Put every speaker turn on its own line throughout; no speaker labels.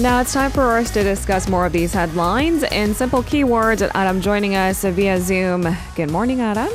And now it's time for us to discuss more of these headlines in simple keywords. Adam joining us via Zoom. Good morning, Adam.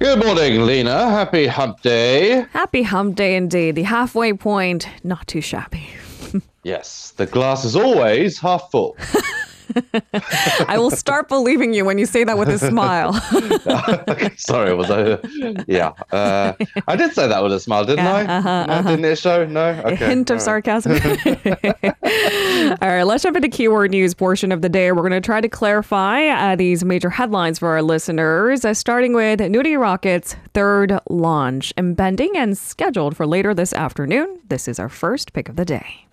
Good morning, Lena. Happy hump day.
Happy hump day indeed. The halfway point, not too shabby.
yes, the glass is always half full.
I will start believing you when you say that with a smile.
Sorry, was I? Yeah, uh, I did say that with a smile, didn't yeah, I? Uh-huh, uh-huh. Didn't it show? No.
Okay. A hint of sarcasm. All right, let's jump into keyword news portion of the day. We're going to try to clarify uh, these major headlines for our listeners, uh, starting with Nuri Rocket's third launch, impending and scheduled for later this afternoon. This is our first pick of the day.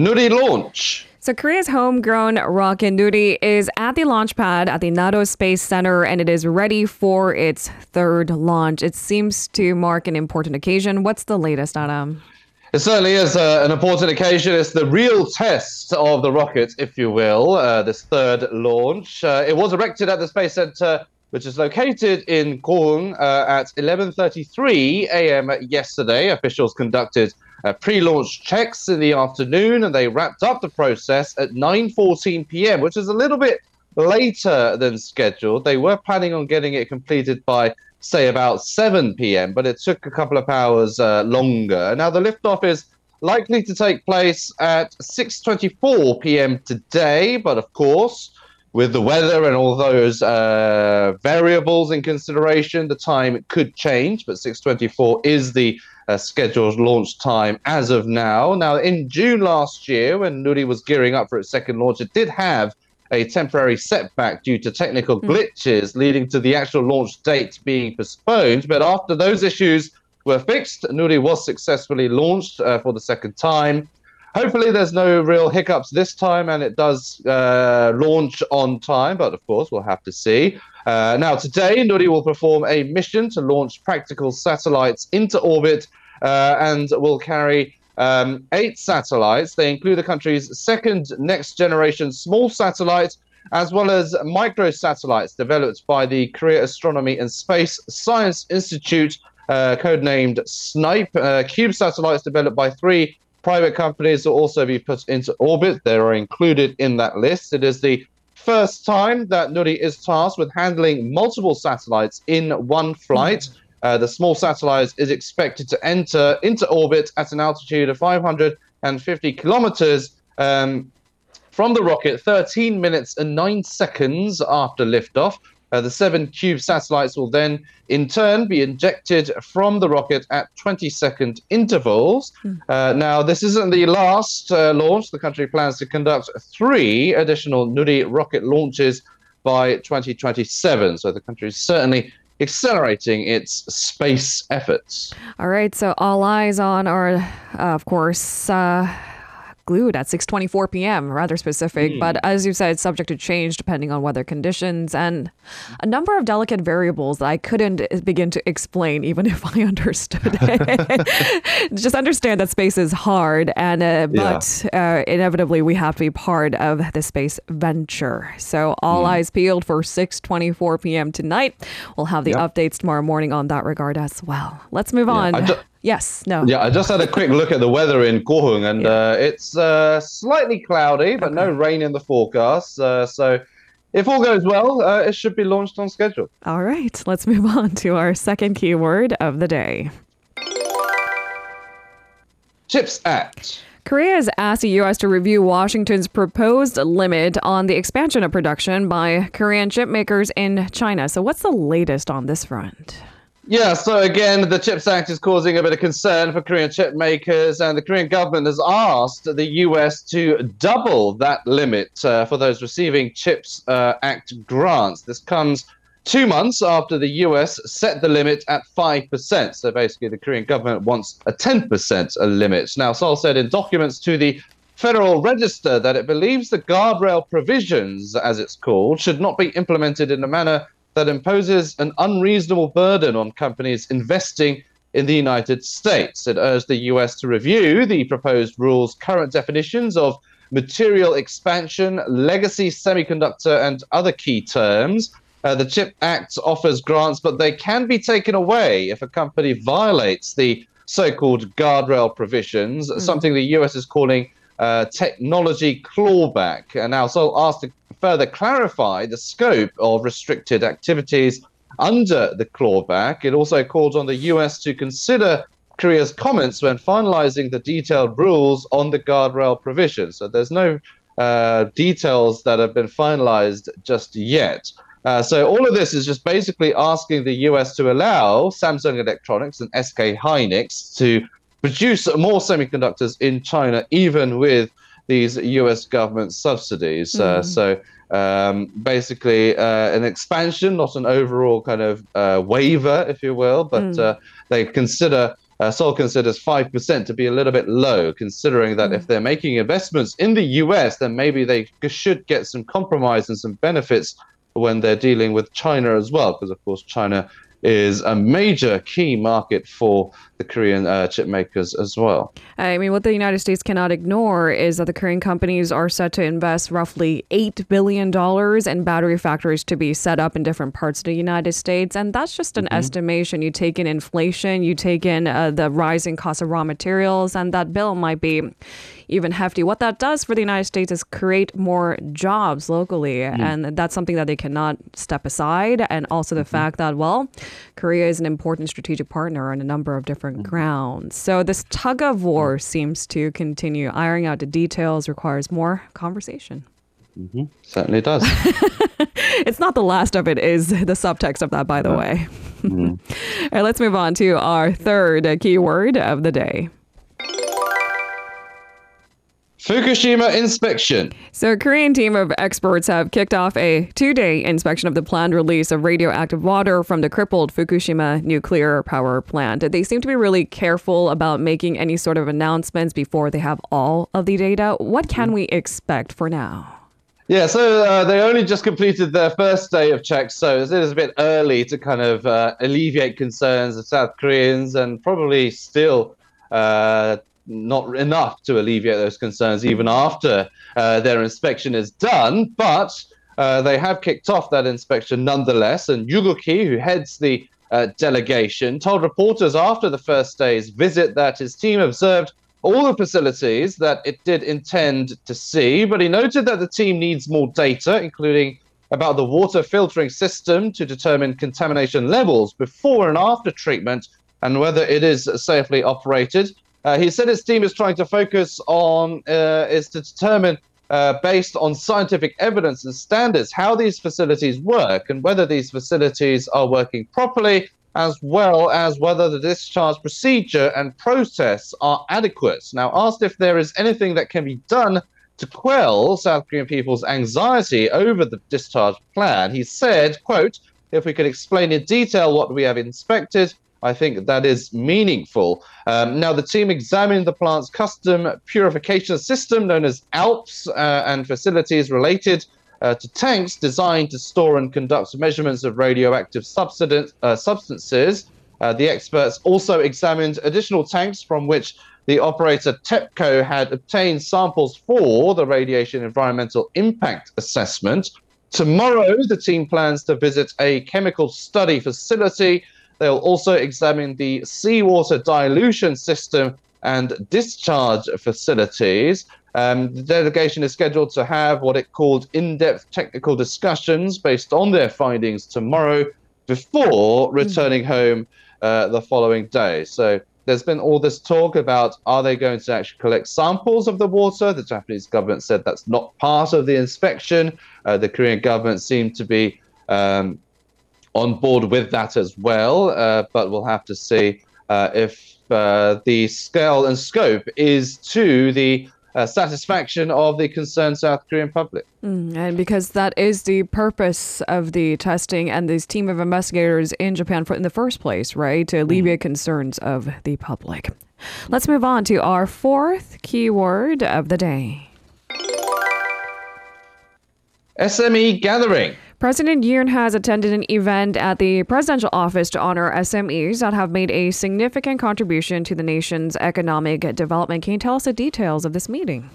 Nuri launch.
So Korea's homegrown rocket Nuri is at the launch pad at the Naro Space Center and it is ready for its third launch. It seems to mark an important occasion. What's the latest, Adam?
It certainly is uh, an important occasion. It's the real test of the rocket, if you will, uh, this third launch. Uh, it was erected at the Space Center, which is located in Kohung uh, at 11.33 a.m. yesterday. Officials conducted uh, pre-launch checks in the afternoon, and they wrapped up the process at 9:14 p.m., which is a little bit later than scheduled. They were planning on getting it completed by say about 7 p.m., but it took a couple of hours uh, longer. Now the liftoff is likely to take place at 6:24 p.m. today, but of course. With the weather and all those uh, variables in consideration, the time could change, but 6:24 is the uh, scheduled launch time as of now. Now, in June last year, when Nuri was gearing up for its second launch, it did have a temporary setback due to technical hmm. glitches, mm. leading to the actual launch date being postponed. But after those issues were fixed, Nuri was successfully launched uh, for the second time. Hopefully, there's no real hiccups this time, and it does uh, launch on time. But of course, we'll have to see. Uh, now, today, Nuri will perform a mission to launch practical satellites into orbit uh, and will carry um, eight satellites. They include the country's second next generation small satellite, as well as micro satellites developed by the Korea Astronomy and Space Science Institute, uh, codenamed SNIPE. Uh, Cube satellites developed by three private companies will also be put into orbit. They are included in that list. It is the first time that Nuri is tasked with handling multiple satellites in one flight. Mm-hmm. Uh, the small satellite is expected to enter into orbit at an altitude of 550 kilometers um, from the rocket 13 minutes and 9 seconds after liftoff. Uh, the seven cube satellites will then, in turn, be injected from the rocket at 20 second intervals. Hmm. Uh, now, this isn't the last uh, launch. The country plans to conduct three additional Nuri rocket launches by 2027. So the country is certainly accelerating its space efforts.
All right, so all eyes on are, uh, of course, uh, glued at 6:24 p.m. Rather specific, mm. but as you said, subject to change depending on weather conditions and a number of delicate variables that I couldn't begin to explain, even if I understood it. Just understand that space is hard, and uh, but yeah. uh, inevitably we have to be part of the space venture. So all mm. eyes peeled for 6:24 p.m. tonight. We'll have the yep. updates tomorrow morning on that regard as well. Let's move yeah, on. Yes, no.
Yeah, I just had a quick look at the weather in Kohung, and yeah. uh, it's uh, slightly cloudy, but okay. no rain in the forecast. Uh, so, if all goes well, uh, it should be launched on schedule.
All right, let's move on to our second keyword of the day
CHIPS Act.
Korea has asked the U.S. to review Washington's proposed limit on the expansion of production by Korean chip makers in China. So, what's the latest on this front?
Yeah, so again, the CHIPS Act is causing a bit of concern for Korean chip makers, and the Korean government has asked the US to double that limit uh, for those receiving CHIPS uh, Act grants. This comes two months after the US set the limit at 5%. So basically, the Korean government wants a 10% limit. Now, Seoul said in documents to the Federal Register that it believes the guardrail provisions, as it's called, should not be implemented in a manner that imposes an unreasonable burden on companies investing in the United States. It urged the US to review the proposed rules' current definitions of material expansion, legacy semiconductor, and other key terms. Uh, the CHIP Act offers grants, but they can be taken away if a company violates the so-called guardrail provisions, mm. something the US is calling uh, technology clawback. And now Seoul asked to further clarify the scope of restricted activities under the clawback. It also called on the US to consider Korea's comments when finalizing the detailed rules on the guardrail provision. So there's no uh, details that have been finalized just yet. Uh, so all of this is just basically asking the US to allow Samsung Electronics and SK Hynix to produce more semiconductors in China, even with these US government subsidies. Mm. Uh, hmm. so um, basically, uh, an expansion, not an overall kind of uh, waiver, if you will, but mm. they consider. Uh, Seoul considers 5% to be a little bit low, considering that mm. if they're making investments in the US, then maybe they should get some compromise and some benefits when they're dealing with China as well, because of course China is a major key market for the Korean uh, chip makers as well.
I mean, what the United States cannot ignore is that the Korean companies are set to invest roughly $8 billion in battery factories to be set up in different parts of the United States. And that's just an mm-hmm. estimation. You take in inflation, you take in uh, the rising cost of raw materials, and that bill might be even hefty. What that does for the United States is create more jobs locally. Mm. And that's something that they cannot step aside. And also the mm-hmm. fact that, well, Korea is an important strategic partner in a number of different mm. grounds. So this tug of war seems to continue. Ironing out the details requires more conversation.
Mm-hmm. Certainly does.
it's not the last of it, is the subtext of that, by the way. Mm-hmm. All right, let's move on to our third keyword of the day.
Fukushima inspection.
So, a Korean team of experts have kicked off a two day inspection of the planned release of radioactive water from the crippled Fukushima nuclear power plant. They seem to be really careful about making any sort of announcements before they have all of the data. What can we expect for now?
Yeah, so uh, they only just completed their first day of checks, so it is a bit early to kind of uh, alleviate concerns of South Koreans and probably still uh, not enough to alleviate those concerns even after uh, their inspection is done. But uh, they have kicked off that inspection nonetheless. And Yoo Guk-hee, who heads the uh, delegation, told reporters after the first day's visit that his team observed all the facilities that it did intend to see. But he noted that the team needs more data, including about the water filtering system to determine contamination levels before and after treatment and whether it is safely operated. Uh, he said his team is trying to focus on uh, is to determine, uh, based on scientific evidence and standards, how these facilities work and whether these facilities are working properly, as well as whether the discharge procedure and process are adequate. Now, asked if there is anything that can be done to quell South Korean people's anxiety over the discharge plan, he said, "quote If we could explain in detail what we have inspected." I think that is meaningful. Um, now, the team examined the plant's custom purification system known as ALPS uh, and facilities related uh, to tanks designed to store and conduct measurements of radioactive substance, uh, substances. Uh, the experts also examined additional tanks from which the operator TEPCO had obtained samples for the radiation environmental impact assessment. Tomorrow, the team plans to visit a chemical study facility They'll also examine the seawater dilution system and discharge facilities. Um, the delegation is scheduled to have what it called in depth technical discussions based on their findings tomorrow before hmm. returning home uh, the following day. So there's been all this talk about are they going to actually collect samples of the water? The Japanese government said that's not part of the inspection. Uh, the Korean government seemed to be um, on board with that as well, uh, but we'll have to see uh, if uh, the scale and scope is to the uh, satisfaction of the concerned South Korean public.
Mm, and because that is the purpose of the testing and this team of investigators in Japan for, in the first place, right? To alleviate mm. concerns of the public. Let's move on to our fourth keyword of the day
SME gathering.
President Yoon has attended an event at the presidential office to honor SMEs that have made a significant contribution to the nation's economic development. Can you tell us the details of this meeting?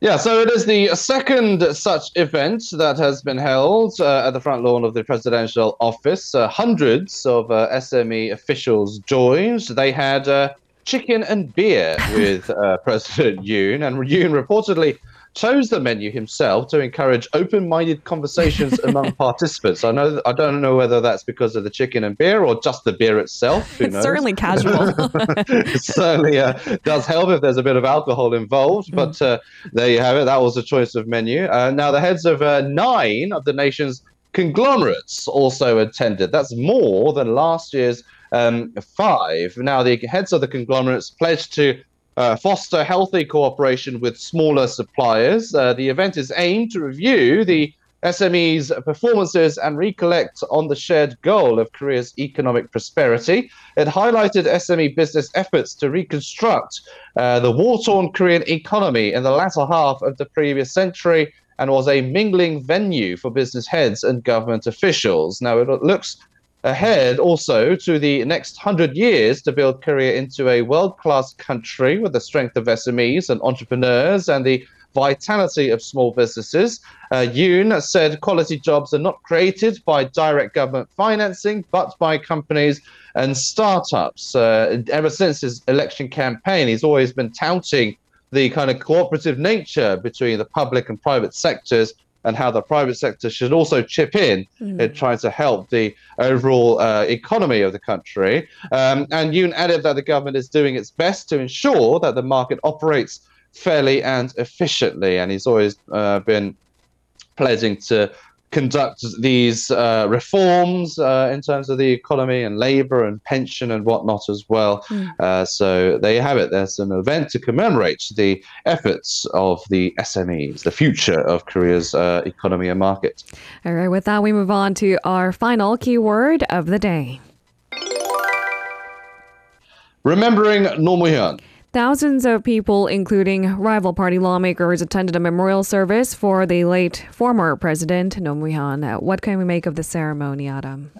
Yeah, so it is the second such event that has been held uh, at the front lawn of the presidential office. Uh, hundreds of uh, SME officials joined. They had uh, chicken and beer with uh, President Yoon, and Yoon reportedly chose the menu himself to encourage open-minded conversations among participants. I know I don't know whether that's because of the chicken and beer or just the beer itself. Who
it's
knows?
certainly casual.
it certainly uh, does help if there's a bit of alcohol involved. But uh, there you have it. That was a choice of menu. Uh, now the heads of uh, nine of the nation's conglomerates also attended. That's more than last year's um, five. Now the heads of the conglomerates pledged to uh, foster healthy cooperation with smaller suppliers. Uh, the event is aimed to review the SMEs' performances and recollect on the shared goal of Korea's economic prosperity. It highlighted SME business efforts to reconstruct uh, the war torn Korean economy in the latter half of the previous century and was a mingling venue for business heads and government officials. Now, it looks ahead also to the next 100 years to build Korea into a world class country with the strength of SMEs and entrepreneurs and the vitality of small businesses. Uh, Yoon said quality jobs are not created by direct government financing, but by companies and startups. Uh, ever since his election campaign, he's always been touting the kind of cooperative nature between the public and private sectors and how the private sector should also chip in mm. in trying to help the overall uh, economy of the country. Um, and Yoon added that the government is doing its best to ensure that the market operates fairly and efficiently. And he's always uh, been pledging to conduct these uh, reforms uh, in terms of the economy and labor and pension and whatnot as well. Mm. Uh, so there you have it. There's an event to commemorate the efforts of the SMEs, the future of Korea's uh, economy and market.
All right, with that, we move on to our final keyword of the day.
Remembering Roh Moo-hyun.
Thousands of people, including rival party lawmakers, attended a memorial service for the late former president, Roh Moo-hyun. What can we make of the ceremony, Adam?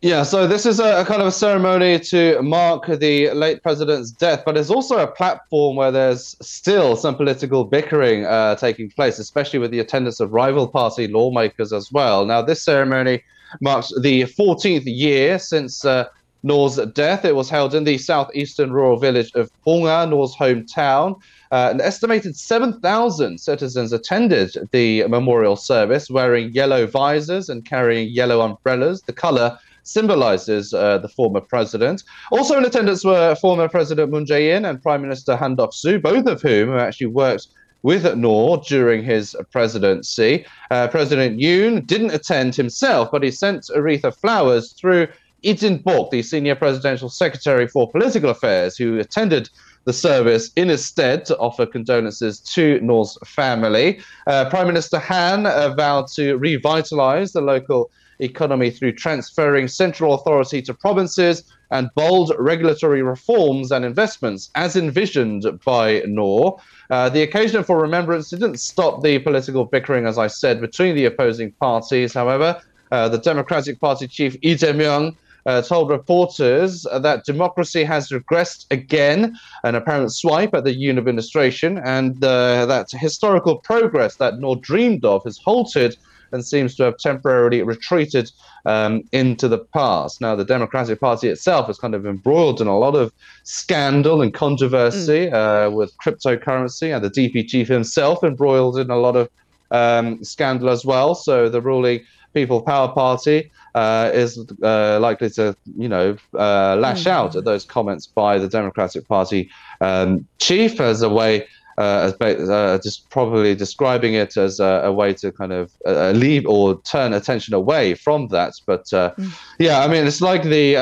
Yeah, so this is a, a, kind of a ceremony to mark the late president's death, but it's also a platform where there's still some political bickering uh, taking place, especially with the attendance of rival party lawmakers as well. Now, this ceremony marks the 14th year since uh, Roh's death. It was held in the southeastern rural village of Bongha, Roh's hometown. Uh, an estimated 7,000 citizens attended the memorial service wearing yellow visors and carrying yellow umbrellas. The color symbolizes uh, the former president. Also in attendance were former President Moon Jae-in and Prime Minister Han Duck-soo, both of whom actually worked with Roh during his presidency. Uh, President Yoon didn't attend himself, but he sent Aretha Flowers through Lee Bok, the senior presidential secretary for political affairs, who attended the service in his stead to offer condolences to Roh's family. Uh, Prime Minister Han uh, vowed to revitalize the local economy through transferring central authority to provinces and bold regulatory reforms and investments as envisioned by Roh. Uh, the occasion for remembrance didn't stop the political bickering, as I said, between the opposing parties. However, uh, the Democratic Party chief Lee Jae-myung uh, told reporters that democracy has regressed again, an apparent swipe at the Yoon administration, and uh, that historical progress that Roh dreamed of has halted and seems to have temporarily retreated um, into the past. Now, the Democratic Party itself is kind of embroiled in a lot of scandal and controversy mm. uh, with cryptocurrency, and the DP chief himself embroiled in a lot of um, scandal as well. So the ruling People Power Party uh, is uh, likely to, you know, uh, lash mm. out at those comments by the Democratic Party um, chief as a way. Uh, as uh, just probably describing it as a, a way to kind of uh, leave or turn attention away from that. But mm. yeah, I mean, it's like the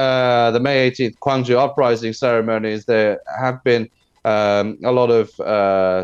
the May 18th Gwangju uprising ceremonies. There have been um, a lot of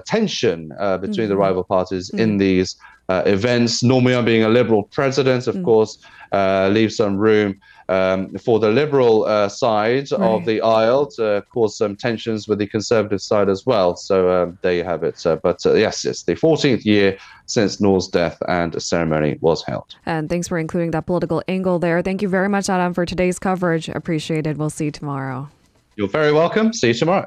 tension between mm. the rival parties in mm. these uh, events. Roh Moo-hyun being a liberal president, of mm. course, uh, leaves some room um, for the liberal uh, side right. of the aisle to cause some tensions with the conservative side as well. So um, there you have it. Uh, but uh, yes, it's the 14th year since Roh's death and a ceremony was held.
And thanks for including that political angle there. Thank you very much, Adam, for today's coverage. Appreciated. We'll see you tomorrow.
You're very welcome. See you tomorrow.